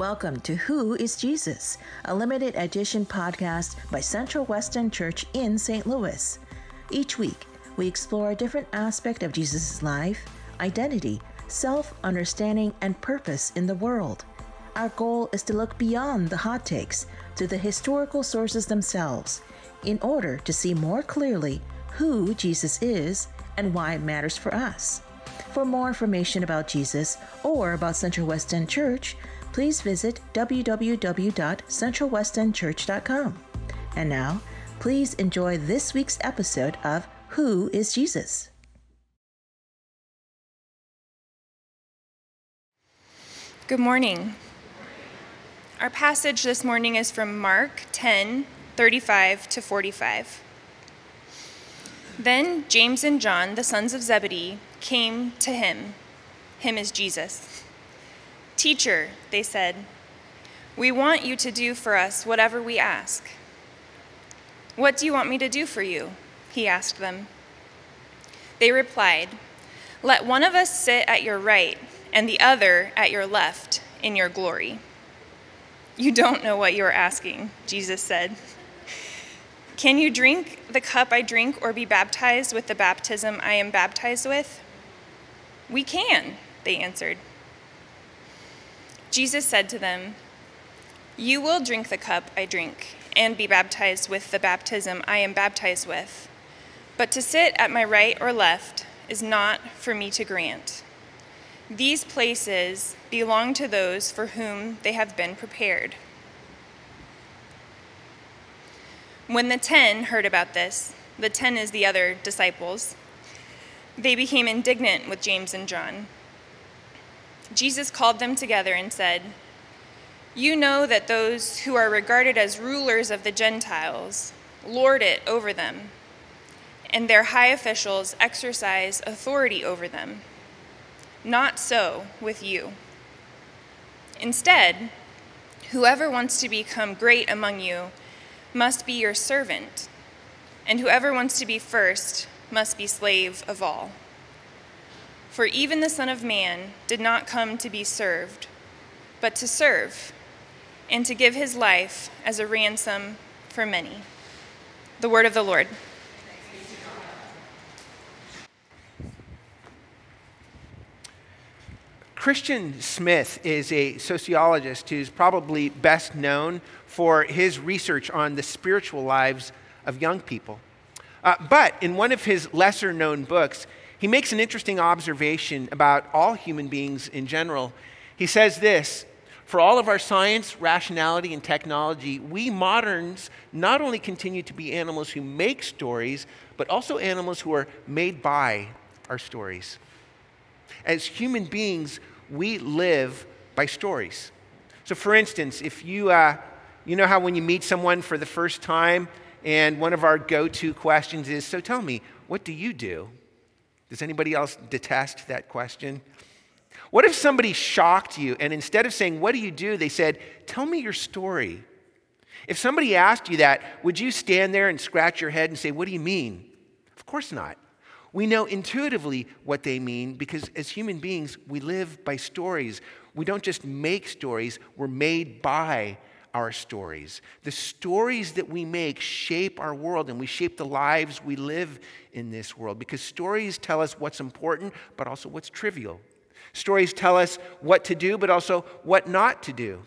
Welcome to Who is Jesus, a limited edition podcast by Central West End Church in St. Louis. Each week, we explore a different aspect of Jesus' life, identity, self understanding, and purpose in the world. Our goal is to look beyond the hot takes to the historical sources themselves in order to see more clearly who Jesus is and why it matters for us. For more information about Jesus or about Central West End Church, please visit www.centralwesternchurch.com. And now, please enjoy this week's episode of Who is Jesus? Good morning. Our passage this morning is from Mark 10 35 to 45. Then James and John, the sons of Zebedee, came to him. Him is Jesus. Teacher, they said, we want you to do for us whatever we ask. What do you want me to do for you? He asked them. They replied, Let one of us sit at your right and the other at your left in your glory. You don't know what you are asking, Jesus said. Can you drink the cup I drink or be baptized with the baptism I am baptized with? We can, they answered. Jesus said to them, You will drink the cup I drink and be baptized with the baptism I am baptized with. But to sit at my right or left is not for me to grant. These places belong to those for whom they have been prepared. When the ten heard about this, the ten is the other disciples, they became indignant with James and John. Jesus called them together and said, You know that those who are regarded as rulers of the Gentiles lord it over them, and their high officials exercise authority over them. Not so with you. Instead, whoever wants to become great among you must be your servant, and whoever wants to be first must be slave of all. For even the Son of Man did not come to be served, but to serve, and to give his life as a ransom for many. The word of the Lord. Christian Smith is a sociologist who's probably best known for his research on the spiritual lives of young people. Uh, but in one of his lesser known books, he makes an interesting observation about all human beings in general. He says this For all of our science, rationality, and technology, we moderns not only continue to be animals who make stories, but also animals who are made by our stories. As human beings, we live by stories. So, for instance, if you, uh, you know how when you meet someone for the first time, and one of our go to questions is So tell me, what do you do? Does anybody else detest that question? What if somebody shocked you and instead of saying, What do you do? they said, Tell me your story? If somebody asked you that, would you stand there and scratch your head and say, What do you mean? Of course not. We know intuitively what they mean because as human beings, we live by stories. We don't just make stories, we're made by our stories. The stories that we make shape our world and we shape the lives we live in this world because stories tell us what's important, but also what's trivial. Stories tell us what to do, but also what not to do.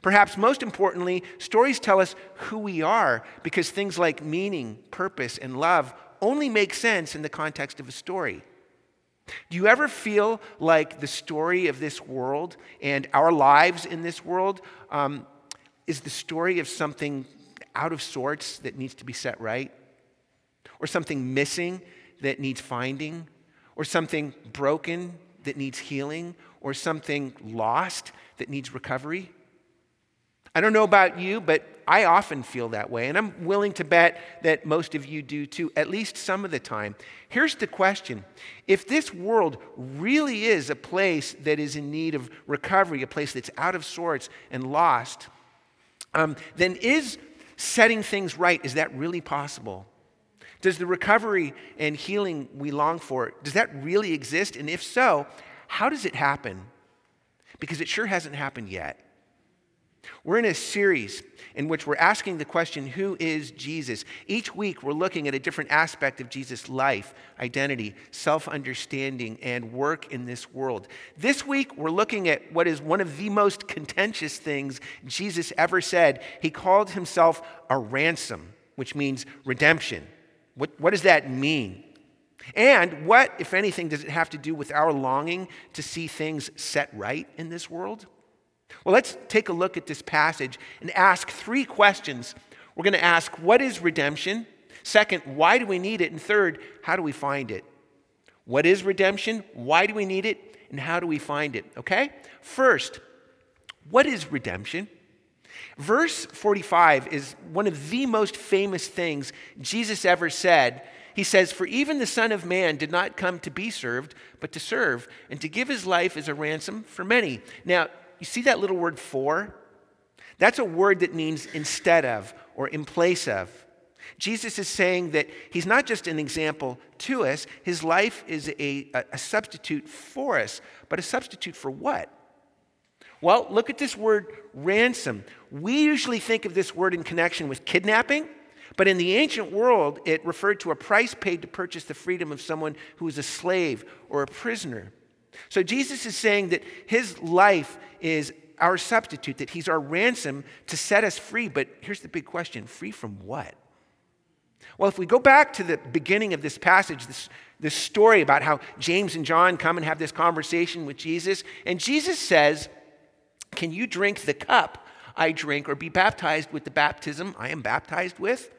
Perhaps most importantly, stories tell us who we are because things like meaning, purpose, and love only make sense in the context of a story. Do you ever feel like the story of this world and our lives in this world um, is the story of something out of sorts that needs to be set right, or something missing that needs finding, or something broken that needs healing, or something lost that needs recovery. I don't know about you, but I often feel that way, and I'm willing to bet that most of you do too, at least some of the time. Here's the question If this world really is a place that is in need of recovery, a place that's out of sorts and lost, um, then is setting things right, is that really possible? Does the recovery and healing we long for, does that really exist? And if so, how does it happen? Because it sure hasn't happened yet. We're in a series in which we're asking the question, Who is Jesus? Each week, we're looking at a different aspect of Jesus' life, identity, self understanding, and work in this world. This week, we're looking at what is one of the most contentious things Jesus ever said. He called himself a ransom, which means redemption. What, what does that mean? And what, if anything, does it have to do with our longing to see things set right in this world? Well, let's take a look at this passage and ask three questions. We're going to ask, what is redemption? Second, why do we need it? And third, how do we find it? What is redemption? Why do we need it? And how do we find it? Okay? First, what is redemption? Verse 45 is one of the most famous things Jesus ever said. He says, For even the Son of Man did not come to be served, but to serve, and to give his life as a ransom for many. Now, you see that little word for? That's a word that means instead of or in place of. Jesus is saying that he's not just an example to us, his life is a, a, substitute for us. But a substitute for what? Well, look at this word ransom. We usually think of this word in connection with kidnapping, but in the ancient world, it referred to a price paid to purchase the freedom of someone who was a slave or a prisoner. So Jesus is saying that his life is our substitute, that he's our ransom to set us free. But here's the big question free from what? Well, if we go back to the beginning of this passage, this, this story about how James and John come and have this conversation with Jesus, and Jesus says, Can you drink the cup I drink or be baptized with the baptism I am baptized with?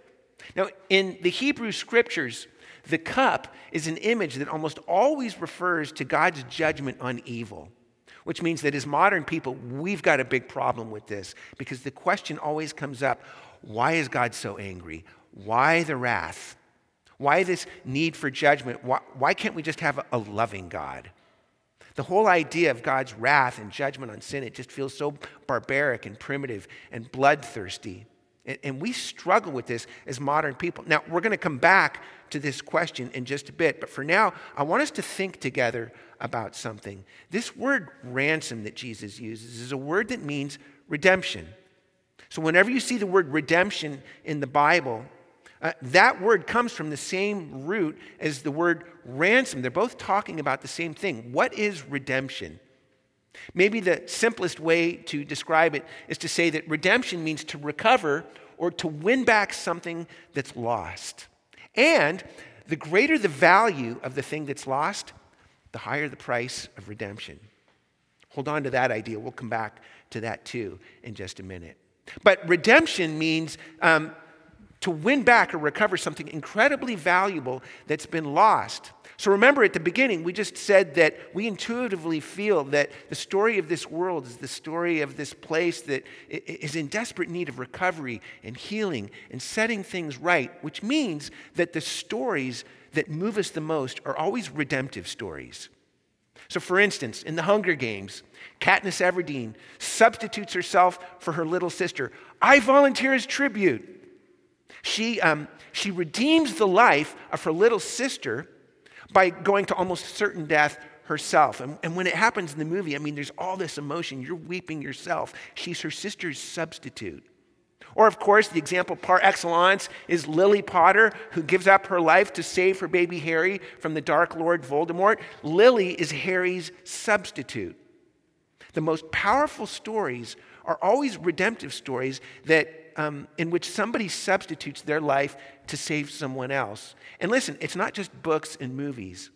Now, in the Hebrew scriptures, the cup is an image that almost always refers to God's judgment on evil, which means that as modern people, we've got a big problem with this because the question always comes up why is God so angry? Why the wrath? Why this need for judgment? Why, why can't we just have a loving God? The whole idea of God's wrath and judgment on sin, it just feels so barbaric and primitive and bloodthirsty. And we struggle with this as modern people. Now, we're going to come back to this question in just a bit, but for now, I want us to think together about something. This word ransom that Jesus uses is a word that means redemption. So, whenever you see the word redemption in the Bible, uh, that word comes from the same root as the word ransom. They're both talking about the same thing. What is redemption? Maybe the simplest way to describe it is to say that redemption means to recover or to win back something that's lost. And the greater the value of the thing that's lost, the higher the price of redemption. Hold on to that idea. We'll come back to that too in just a minute. But redemption means um, to win back or recover something incredibly valuable that's been lost. So remember at the beginning, we just said that we intuitively feel that the story of this world is the story of this place that is in desperate need of recovery and healing and setting things right, which means that the stories that move us the most are always redemptive stories. So, for instance, in the Hunger Games, Katniss Everdeen substitutes herself for her little sister. I volunteer as tribute. She, um, she redeems the life of her little sister by going to almost certain death herself. And, and when it happens in the movie, I mean, there's all this emotion. You're weeping yourself. She's her sister's substitute. Or, of course, the example par excellence is Lily Potter, who gives up her life to save her baby Harry from the Dark Lord Voldemort. Lily is Harry's substitute. The most powerful stories are always redemptive stories that, um, in which somebody substitutes their life to save someone else. And listen, it's not just books and movies.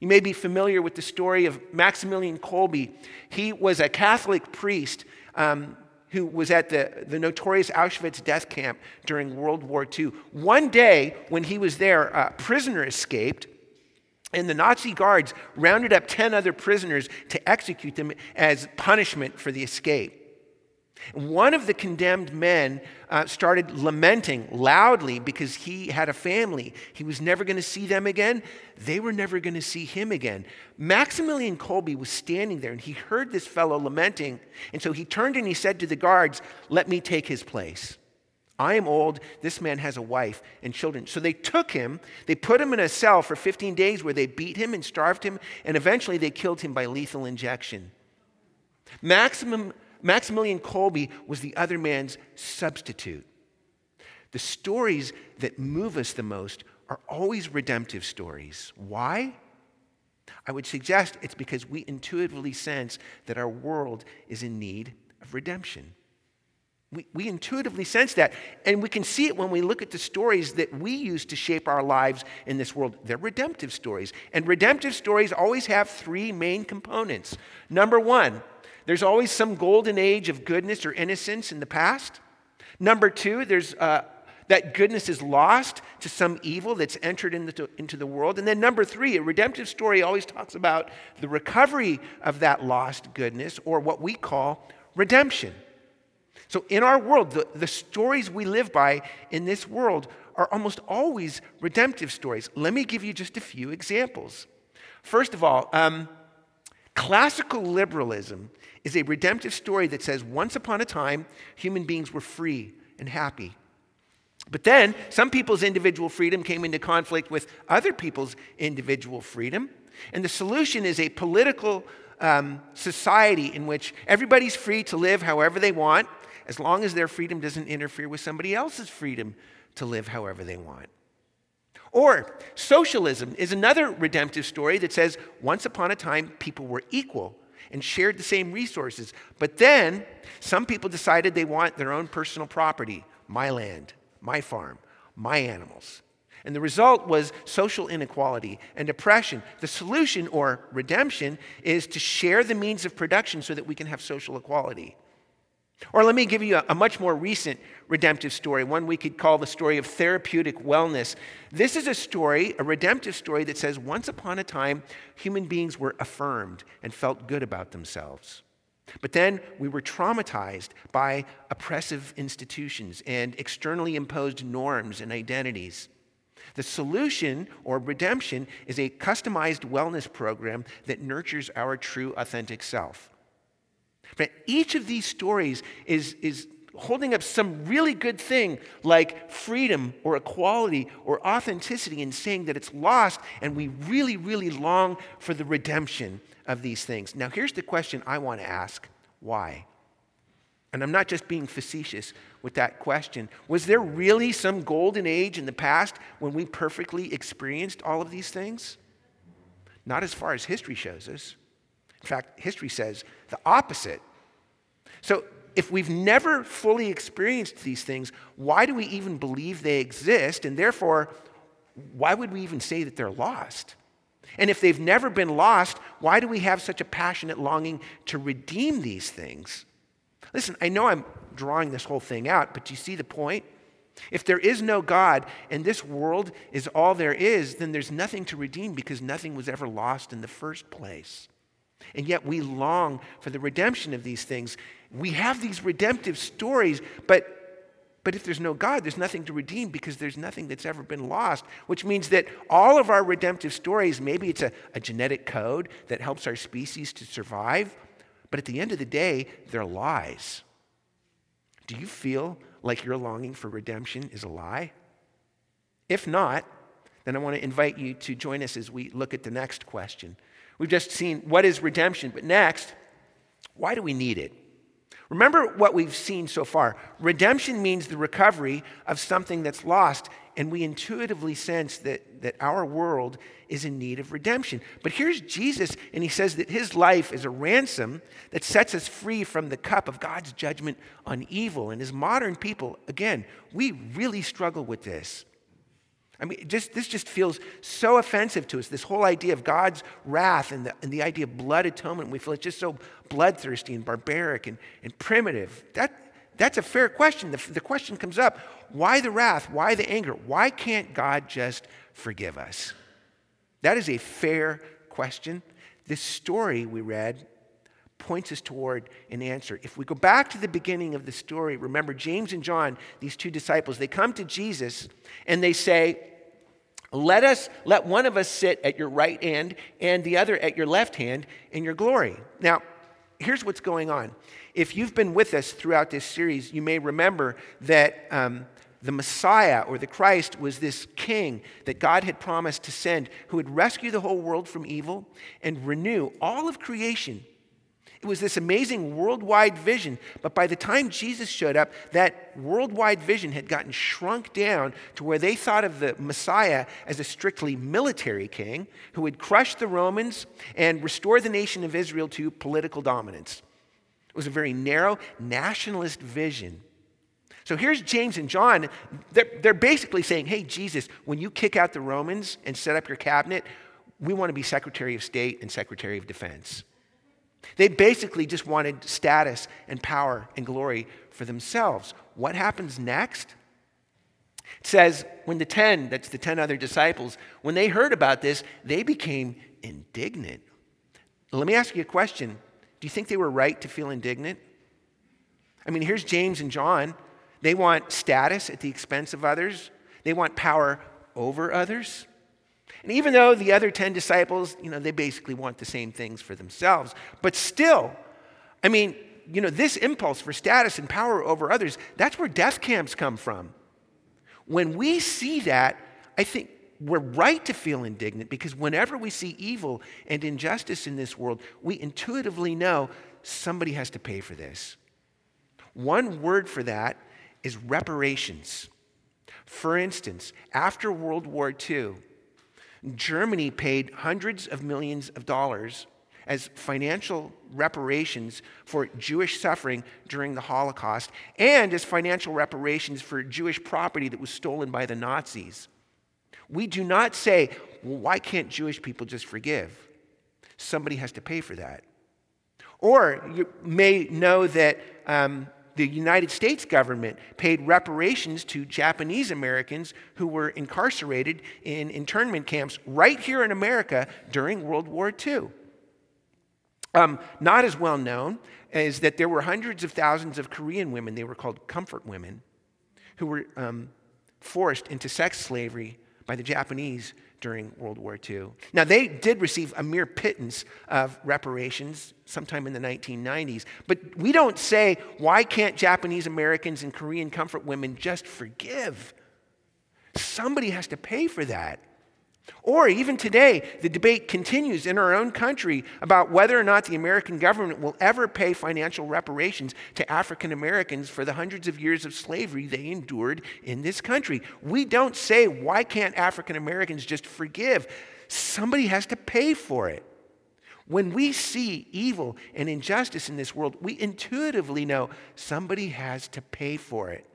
You may be familiar with the story of Maximilian Kolbe. He was a Catholic priest um, who was at the, the notorious Auschwitz death camp during World War II. One day, when he was there, a prisoner escaped, and the Nazi guards rounded up 10 other prisoners to execute them as punishment for the escape. One of the condemned men uh, started lamenting loudly because he had a family. He was never going to see them again. They were never going to see him again. Maximilian Kolbe was standing there and he heard this fellow lamenting. And so he turned and he said to the guards, Let me take his place. I am old. This man has a wife and children. So they took him, they put him in a cell for 15 days where they beat him and starved him, and eventually they killed him by lethal injection. Maximum Maximilian Kolbe was the other man's substitute. The stories that move us the most are always redemptive stories. Why? I would suggest it's because we intuitively sense that our world is in need of redemption. We, we intuitively sense that, and we can see it when we look at the stories that we use to shape our lives in this world. They're redemptive stories. And redemptive stories always have three main components. Number one, there's always some golden age of goodness or innocence in the past. Number two, there's uh, that goodness is lost to some evil that's entered into, the world. And then, number three, a redemptive story always talks about the recovery of that lost goodness, or what we call redemption. So, in our world, the, the stories we live by in this world are almost always redemptive stories. Let me give you just a few examples. First of all, um, classical liberalism is a redemptive story that says once upon a time, human beings were free and happy. But then, some people's individual freedom came into conflict with other people's individual freedom. And the solution is a political um, society in which everybody's free to live however they want, as long as their freedom doesn't interfere with somebody else's freedom to live however they want. Or socialism is another redemptive story that says once upon a time people were equal and shared the same resources. But then some people decided they want their own personal property my land, my farm, my animals. And the result was social inequality and oppression. The solution, or redemption, is to share the means of production so that we can have social equality. Or let me give you a, a, much more recent redemptive story, one we could call the story of therapeutic wellness. This is a story, a redemptive story that says once upon a time, human beings were affirmed and felt good about themselves. But then we were traumatized by oppressive institutions and externally imposed norms and identities. The solution or redemption is a customized wellness program that nurtures our true, authentic self. But each of these stories is, is holding up some really good thing like freedom or equality or authenticity and saying that it's lost and we really, really long for the redemption of these things. Now, here's the question I want to ask why? And I'm not just being facetious with that question. Was there really some golden age in the past when we perfectly experienced all of these things? Not as far as history shows us. In fact, history says the opposite. So, if we've never fully experienced these things, why do we even believe they exist? And therefore, why would we even say that they're lost? And if they've never been lost, why do we have such a passionate longing to redeem these things? Listen, I know I'm drawing this whole thing out, but do you see the point? If there is no God and this world is all there is, then there's nothing to redeem because nothing was ever lost in the first place. And yet we long for the redemption of these things. We have these redemptive stories, but but if there's no God, there's nothing to redeem because there's nothing that's ever been lost, which means that all of our redemptive stories, maybe it's a, a, genetic code that helps our species to survive, but at the end of the day, they're lies. Do you feel like your longing for redemption is a lie? If not, then I want to invite you to join us as we look at the next question We've just seen what is redemption, but next, why do we need it? Remember what we've seen so far. Redemption means the recovery of something that's lost, and we intuitively sense that, that our world is in need of redemption. But here's Jesus, and he says that his life is a ransom that sets us free from the cup of God's judgment on evil. And as modern people, again, we really struggle with this. I mean, just, this just feels so offensive to us. This whole idea of God's wrath and the, and the idea of blood atonement, we feel it's just so bloodthirsty and barbaric and, and primitive. That, that's a fair question. The, the question comes up why the wrath? Why the anger? Why can't God just forgive us? That is a fair question. This story we read points us toward an answer. If we go back to the beginning of the story, remember James and John, these two disciples, they come to Jesus and they say, let us let one of us sit at your right hand and the other at your left hand in your glory. Now, here's what's going on. If you've been with us throughout this series, you may remember that um, the Messiah or the Christ was this king that God had promised to send who would rescue the whole world from evil and renew all of creation It was this amazing worldwide vision, but by the time Jesus showed up, that worldwide vision had gotten shrunk down to where they thought of the Messiah as a strictly military king who would crush the Romans and restore the nation of Israel to political dominance. It was a very narrow nationalist vision. So here's James and John. They're, they're basically saying, hey, Jesus, when you kick out the Romans and set up your cabinet, we want to be Secretary of State and Secretary of Defense. They basically just wanted status and power and glory for themselves. What happens next? It says, when the 10, that's the 10 other disciples, when they heard about this, they became indignant. Let me ask you a question. Do you think they were right to feel indignant? I mean, here's James and John. They want status at the expense of others, they want power over others. And even though the other 10 disciples, you know, they basically want the same things for themselves, but still, I mean, you know, this impulse for status and power over others, that's where death camps come from. When we see that, I think we're right to feel indignant because whenever we see evil and injustice in this world, we intuitively know somebody has to pay for this. One word for that is reparations. For instance, after World War II, Germany paid hundreds of millions of dollars as financial reparations for Jewish suffering during the Holocaust and as financial reparations for Jewish property that was stolen by the Nazis. We do not say, well, why can't Jewish people just forgive? Somebody has to pay for that. Or you may know that um, the United States government paid reparations to Japanese Americans who were incarcerated in internment camps right here in America during World War II. Um, not as well known is that there were hundreds of thousands of Korean women, they were called comfort women, who were um, forced into sex slavery by the Japanese during World War II. Now, they did receive a mere pittance of reparations sometime in the 1990s, but we don't say, why can't Japanese Americans and Korean comfort women just forgive? Somebody has to pay for that. Or even today, the debate continues in our own country about whether or not the American government will ever pay financial reparations to African Americans for the hundreds of years of slavery they endured in this country. We don't say, why can't African Americans just forgive? Somebody has to pay for it. When we see evil and injustice in this world, we intuitively know somebody has to pay for it.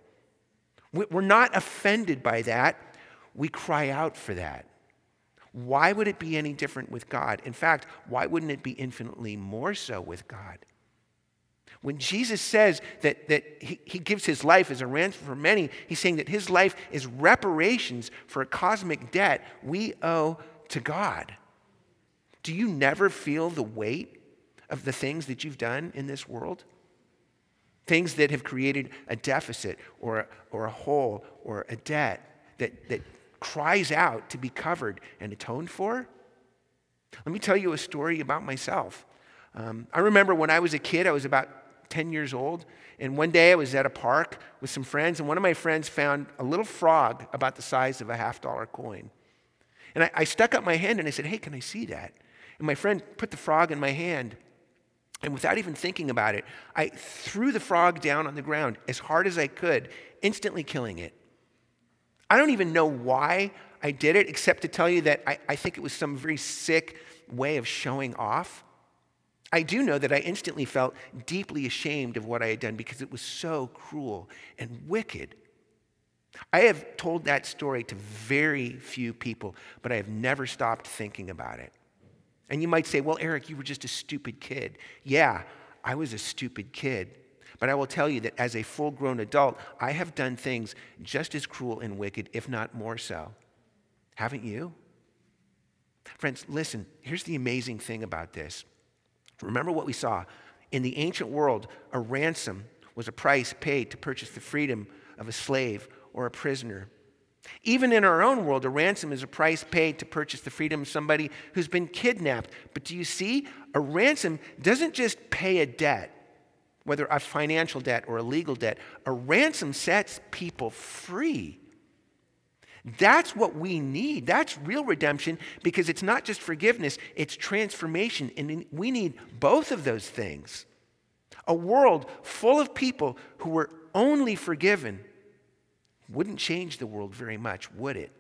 We're not offended by that, we cry out for that. Why would it be any different with God? In fact, why wouldn't it be infinitely more so with God? When Jesus says that, that he, he gives his life as a ransom for many, he's saying that his life is reparations for a cosmic debt we owe to God. Do you never feel the weight of the things that you've done in this world? Things that have created a deficit or, or a hole or a debt that, that cries out to be covered and atoned for? Let me tell you a story about myself. Um, I remember when I was a kid, I was about 10 years old, and one day I was at a park with some friends, and one of my friends found a little frog about the size of a half dollar coin. And I, I stuck up my hand and I said, Hey, can I see that? And my friend put the frog in my hand. And without even thinking about it, I threw the frog down on the ground as hard as I could, instantly killing it. I don't even know why I did it, except to tell you that I, I think it was some very sick way of showing off. I do know that I instantly felt deeply ashamed of what I had done because it was so cruel and wicked. I have told that story to very few people, but I have never stopped thinking about it. And you might say, well, Eric, you were just a stupid kid. Yeah, I was a stupid kid. But I will tell you that as a full grown adult, I have done things just as cruel and wicked, if not more so. Haven't you? Friends, listen, here's the amazing thing about this. Remember what we saw. In the ancient world, a ransom was a price paid to purchase the freedom of a slave or a prisoner. Even in our own world, a ransom is a price paid to purchase the freedom of somebody who's been kidnapped. But do you see? A ransom doesn't just pay a debt, whether a financial debt or a legal debt, a ransom sets people free. That's what we need. That's real redemption because it's not just forgiveness, it's transformation. And we need both of those things. A world full of people who were only forgiven wouldn't change the world very much, would it?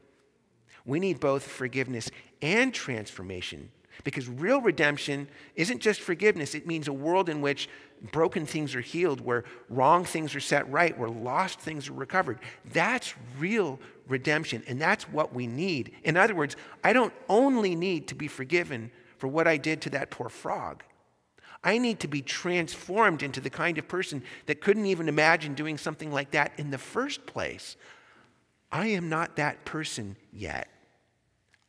We need both forgiveness and transformation because real redemption isn't just forgiveness, it means a world in which broken things are healed, where wrong things are set right, where lost things are recovered. That's real redemption, and that's what we need. In other words, I don't only need to be forgiven for what I did to that poor frog. I need to be transformed into the kind of person that couldn't even imagine doing something like that in the first place. I am not that person yet.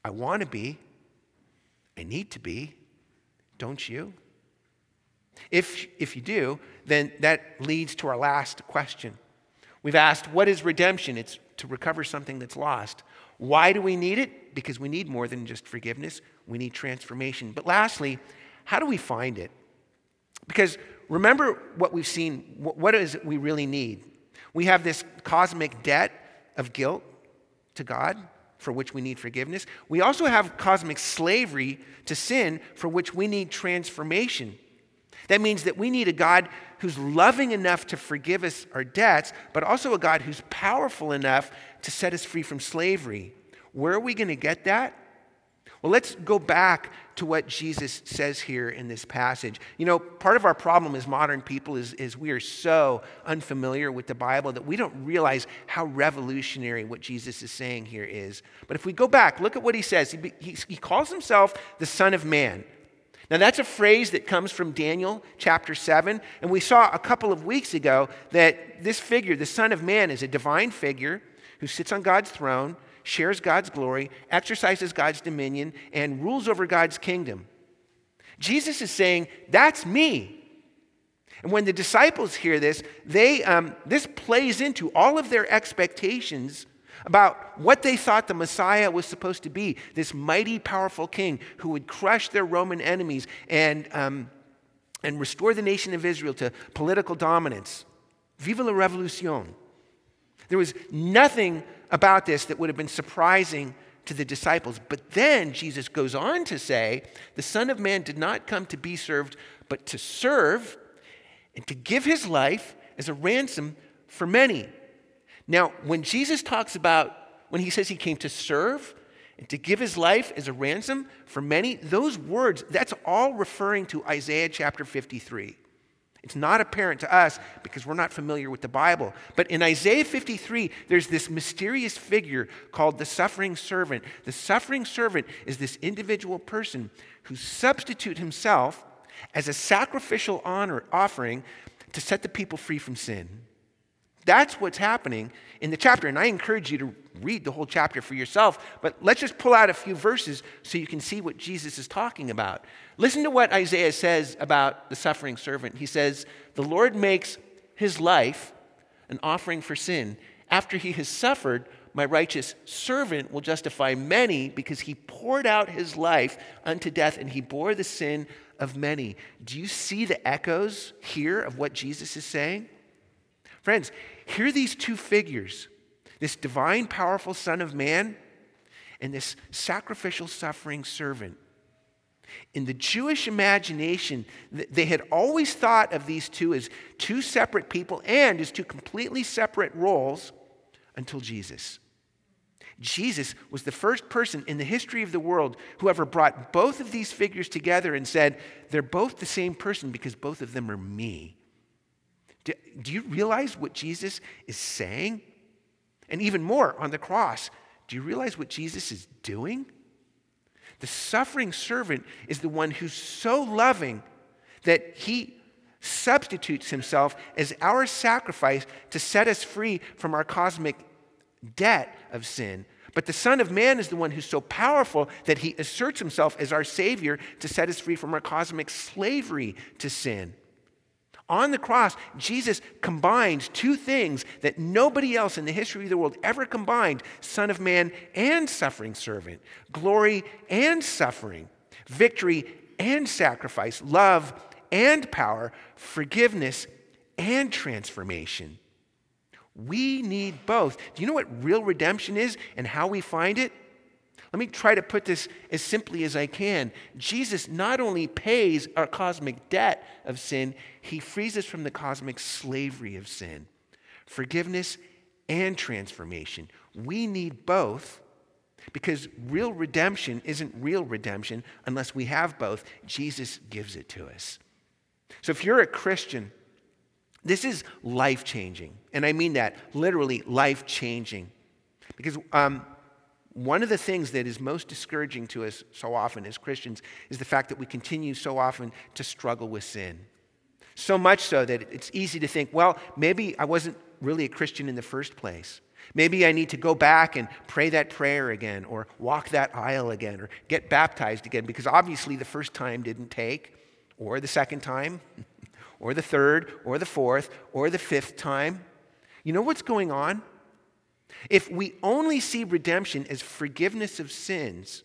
I want to be. I need to be. Don't you? If, if you do, then that leads to our last question. We've asked, what is redemption? It's to recover something that's lost. Why do we need it? Because we need more than just forgiveness, we need transformation. But lastly, how do we find it? Because remember what we've seen, what is it we really need? We have this cosmic debt of guilt to God for which we need forgiveness. We also have cosmic slavery to sin for which we need transformation. That means that we need a God who's loving enough to forgive us our debts, but also a God who's powerful enough to set us free from slavery. Where are we going to get that? Well, let's go back to what Jesus says here in this passage. You know, part of our problem as modern people is, is we are so unfamiliar with the Bible that we don't realize how revolutionary what Jesus is saying here is. But if we go back, look at what he says. He, he, he calls himself the Son of Man. Now, that's a phrase that comes from Daniel chapter 7. And we saw a couple of weeks ago that this figure, the Son of Man, is a divine figure who sits on God's throne, shares God's glory, exercises God's dominion, and rules over God's kingdom. Jesus is saying, That's me. And when the disciples hear this, they, um, this plays into all of their expectations about what they thought the Messiah was supposed to be this mighty, powerful king who would crush their Roman enemies and, um, and restore the nation of Israel to political dominance. Viva la revolution. There was nothing about this that would have been surprising to the disciples. But then Jesus goes on to say, The Son of Man did not come to be served, but to serve and to give his life as a ransom for many. Now, when Jesus talks about, when he says he came to serve and to give his life as a ransom for many, those words, that's all referring to Isaiah chapter 53. It's not apparent to us because we're not familiar with the Bible. But in Isaiah 53, there's this mysterious figure called the suffering servant. The suffering servant is this individual person who substitutes himself as a sacrificial honor offering to set the people free from sin. That's what's happening in the chapter. And I encourage you to read the whole chapter for yourself. But let's just pull out a few verses so you can see what Jesus is talking about. Listen to what Isaiah says about the suffering servant. He says, The Lord makes his life an offering for sin. After he has suffered, my righteous servant will justify many because he poured out his life unto death and he bore the sin of many. Do you see the echoes here of what Jesus is saying? Friends, here are these two figures this divine, powerful Son of Man and this sacrificial, suffering servant. In the Jewish imagination, they had always thought of these two as two separate people and as two completely separate roles until Jesus. Jesus was the first person in the history of the world who ever brought both of these figures together and said, they're both the same person because both of them are me. Do, do you realize what Jesus is saying? And even more, on the cross, do you realize what Jesus is doing? The suffering servant is the one who's so loving that he substitutes himself as our sacrifice to set us free from our cosmic debt of sin. But the Son of Man is the one who's so powerful that he asserts himself as our Savior to set us free from our cosmic slavery to sin. On the cross, Jesus combines two things that nobody else in the history of the world ever combined Son of Man and suffering servant, glory and suffering, victory and sacrifice, love and power, forgiveness and transformation. We need both. Do you know what real redemption is and how we find it? Let me try to put this as simply as I can. Jesus not only pays our cosmic debt of sin, he frees us from the cosmic slavery of sin. Forgiveness and transformation. We need both because real redemption isn't real redemption unless we have both. Jesus gives it to us. So if you're a Christian, this is life changing. And I mean that literally life changing. Because um, one of the things that is most discouraging to us so often as Christians is the fact that we continue so often to struggle with sin. So much so that it's easy to think, well, maybe I wasn't really a Christian in the first place. Maybe I need to go back and pray that prayer again, or walk that aisle again, or get baptized again, because obviously the first time didn't take, or the second time, or the third, or the fourth, or the fifth time. You know what's going on? If we only see redemption as forgiveness of sins,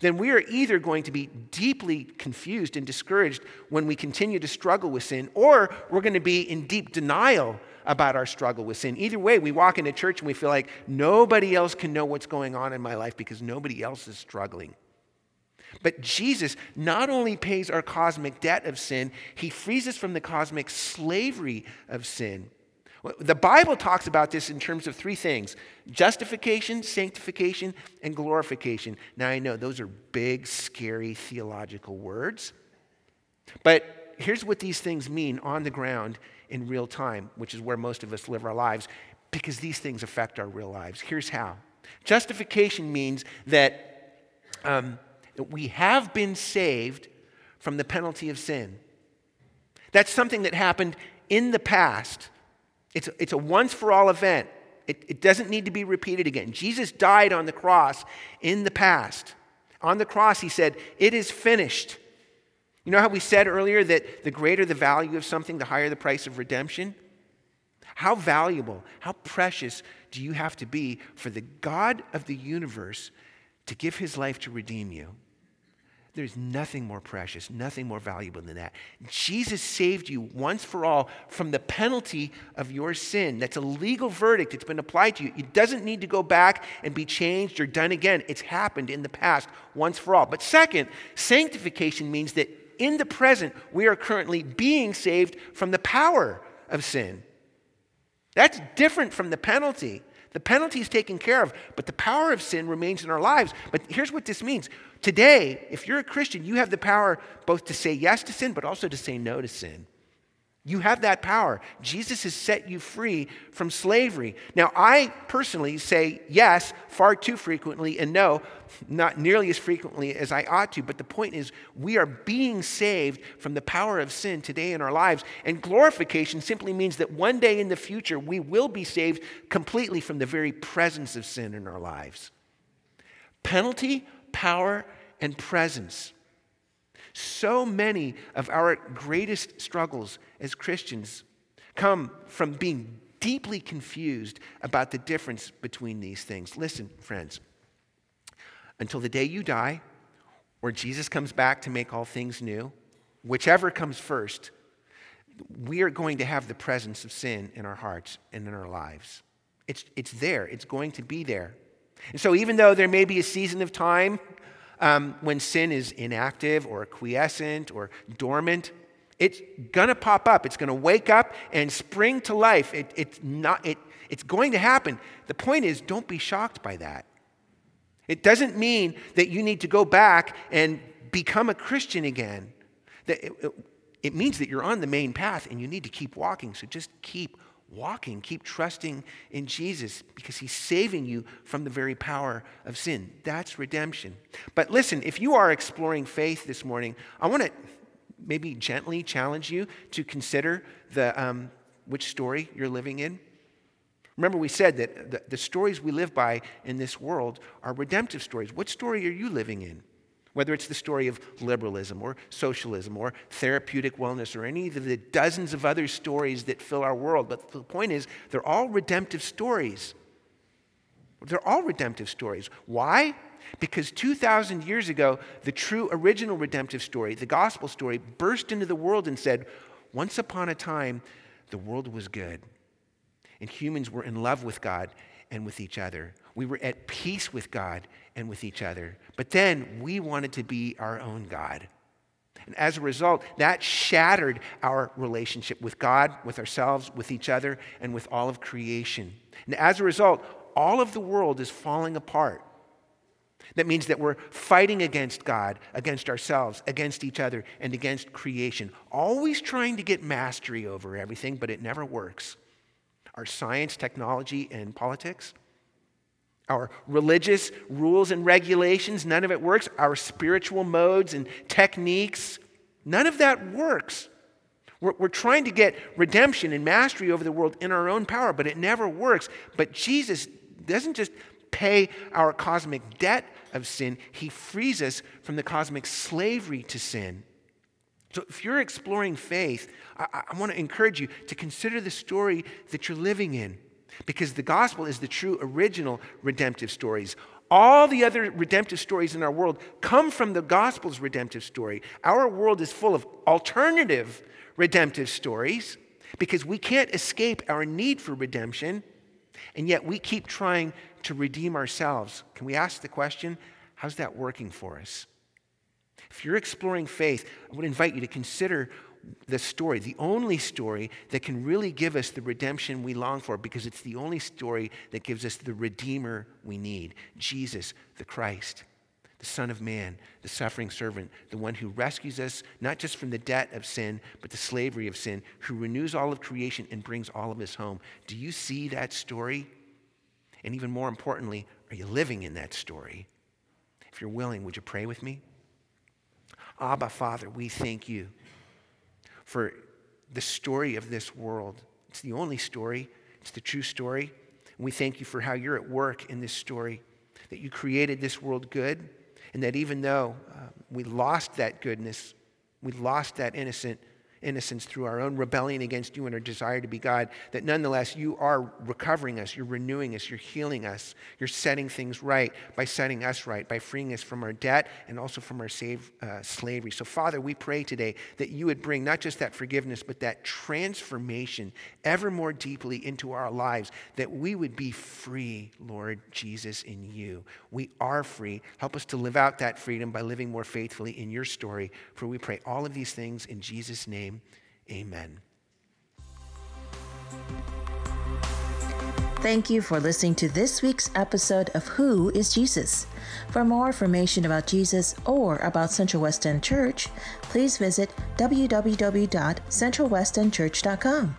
then we are either going to be deeply confused and discouraged when we continue to struggle with sin, or we're going to be in deep denial about our struggle with sin. Either way, we walk into church and we feel like nobody else can know what's going on in my life because nobody else is struggling. But Jesus not only pays our cosmic debt of sin, he frees us from the cosmic slavery of sin. The Bible talks about this in terms of three things justification, sanctification, and glorification. Now, I know those are big, scary theological words, but here's what these things mean on the ground in real time, which is where most of us live our lives, because these things affect our real lives. Here's how justification means that, um, we have been saved from the penalty of sin. That's something that happened in the past it's, it's a once for all event. It, it doesn't need to be repeated again. Jesus died on the cross in the past. On the cross, he said, It is finished. You know how we said earlier that the greater the value of something, the higher the price of redemption? How valuable, how precious do you have to be for the God of the universe to give his life to redeem you? There's nothing more precious, nothing more valuable than that. Jesus saved you once for all from the penalty of your sin. That's a legal verdict. It's been applied to you. It doesn't need to go back and be changed or done again. It's happened in the past once for all. But second, sanctification means that in the present, we are currently being saved from the power of sin. That's different from the penalty. The penalty is taken care of, but the power of sin remains in our lives. But here's what this means Today, if you're a Christian, you have the power both to say yes to sin, but also to say no to sin. You have that power. Jesus has set you free from slavery. Now, I personally say yes far too frequently and no, not nearly as frequently as I ought to. But the point is, we are being saved from the power of sin today in our lives. And glorification simply means that one day in the future, we will be saved completely from the very presence of sin in our lives. Penalty power, and presence. So many of our greatest struggles as Christians come from being deeply confused about the difference between these things. Listen, friends, until the day you die or Jesus comes back to make all things new, whichever comes first, we are going to have the presence of sin in our hearts and in our lives. It's, it's there, it's going to be there. And so, even though there may be a season of time um, when sin is inactive or quiescent or dormant, it's going to pop up. It's going to wake up and spring to life. It, it's, not, it, it's going to happen. The point is, don't be shocked by that. It doesn't mean that you need to go back and become a Christian again. It, it, it means that you're on the main path and you need to keep walking. So just keep walking, keep trusting in Jesus because he's saving you from the very power of sin. That's redemption. But listen, if you are exploring faith this morning, I want to maybe gently challenge you to consider the, um, which story you're living in. Remember, we said that the, the stories we live by in this world are redemptive stories. What story are you living in? Whether it's the story of liberalism or socialism or therapeutic wellness or any of the dozens of other stories that fill our world. But the point is, they're all redemptive stories. They're all redemptive stories. Why? Because 2,000 years ago, the true original redemptive story, the gospel story, burst into the world and said, Once upon a time, the world was good. And humans were in love with God and with each other. We were at peace with God and with each other. But then we wanted to be our own God. And as a result, that shattered our relationship with God, with ourselves, with each other, and with all of creation. And as a result, all of the world is falling apart. That means that we're fighting against God, against ourselves, against each other, and against creation, always trying to get mastery over everything, but it never works. Our science, technology, and politics, our religious rules and regulations, none of it works. Our spiritual modes and techniques, none of that works. We're, we're, trying to get redemption and mastery over the world in our own power, but it never works. But Jesus doesn't just pay our cosmic debt of sin, He frees us from the cosmic slavery to sin. So, if you're exploring faith, I, I want to encourage you to consider the story that you're living in because the gospel is the true original redemptive stories. All the other redemptive stories in our world come from the gospel's redemptive story. Our world is full of alternative redemptive stories because we can't escape our need for redemption, and yet we keep trying to redeem ourselves. Can we ask the question how's that working for us? If you're exploring faith, I would invite you to consider the story, the only story that can really give us the redemption we long for, because it's the only story that gives us the Redeemer we need Jesus, the Christ, the Son of Man, the suffering servant, the one who rescues us not just from the debt of sin, but the slavery of sin, who renews all of creation and brings all of us home. Do you see that story? And even more importantly, are you living in that story? If you're willing, would you pray with me? Abba, Father, we thank you for the story of this world. It's the only story, it's the true story. And we thank you for how you're at work in this story, that you created this world good, and that even though uh, we lost that goodness, we lost that innocent innocence through our own rebellion against you and our desire to be God, that nonetheless you are recovering us, you're renewing us, you're healing us, you're setting things right by setting us right, by freeing us from our debt and also from our save, uh, slavery. So, Father, we pray today that you would bring not just that forgiveness, but that transformation ever more deeply into our lives, that we would be free, Lord Jesus, in you. We are free. Help us to live out that freedom by living more faithfully in your story. For we pray all of these things in Jesus' name name, amen. Thank you for listening to this week's episode of Who is Jesus? For more information about Jesus or about Central West End Church, please visit www.centralwestendchurch.com.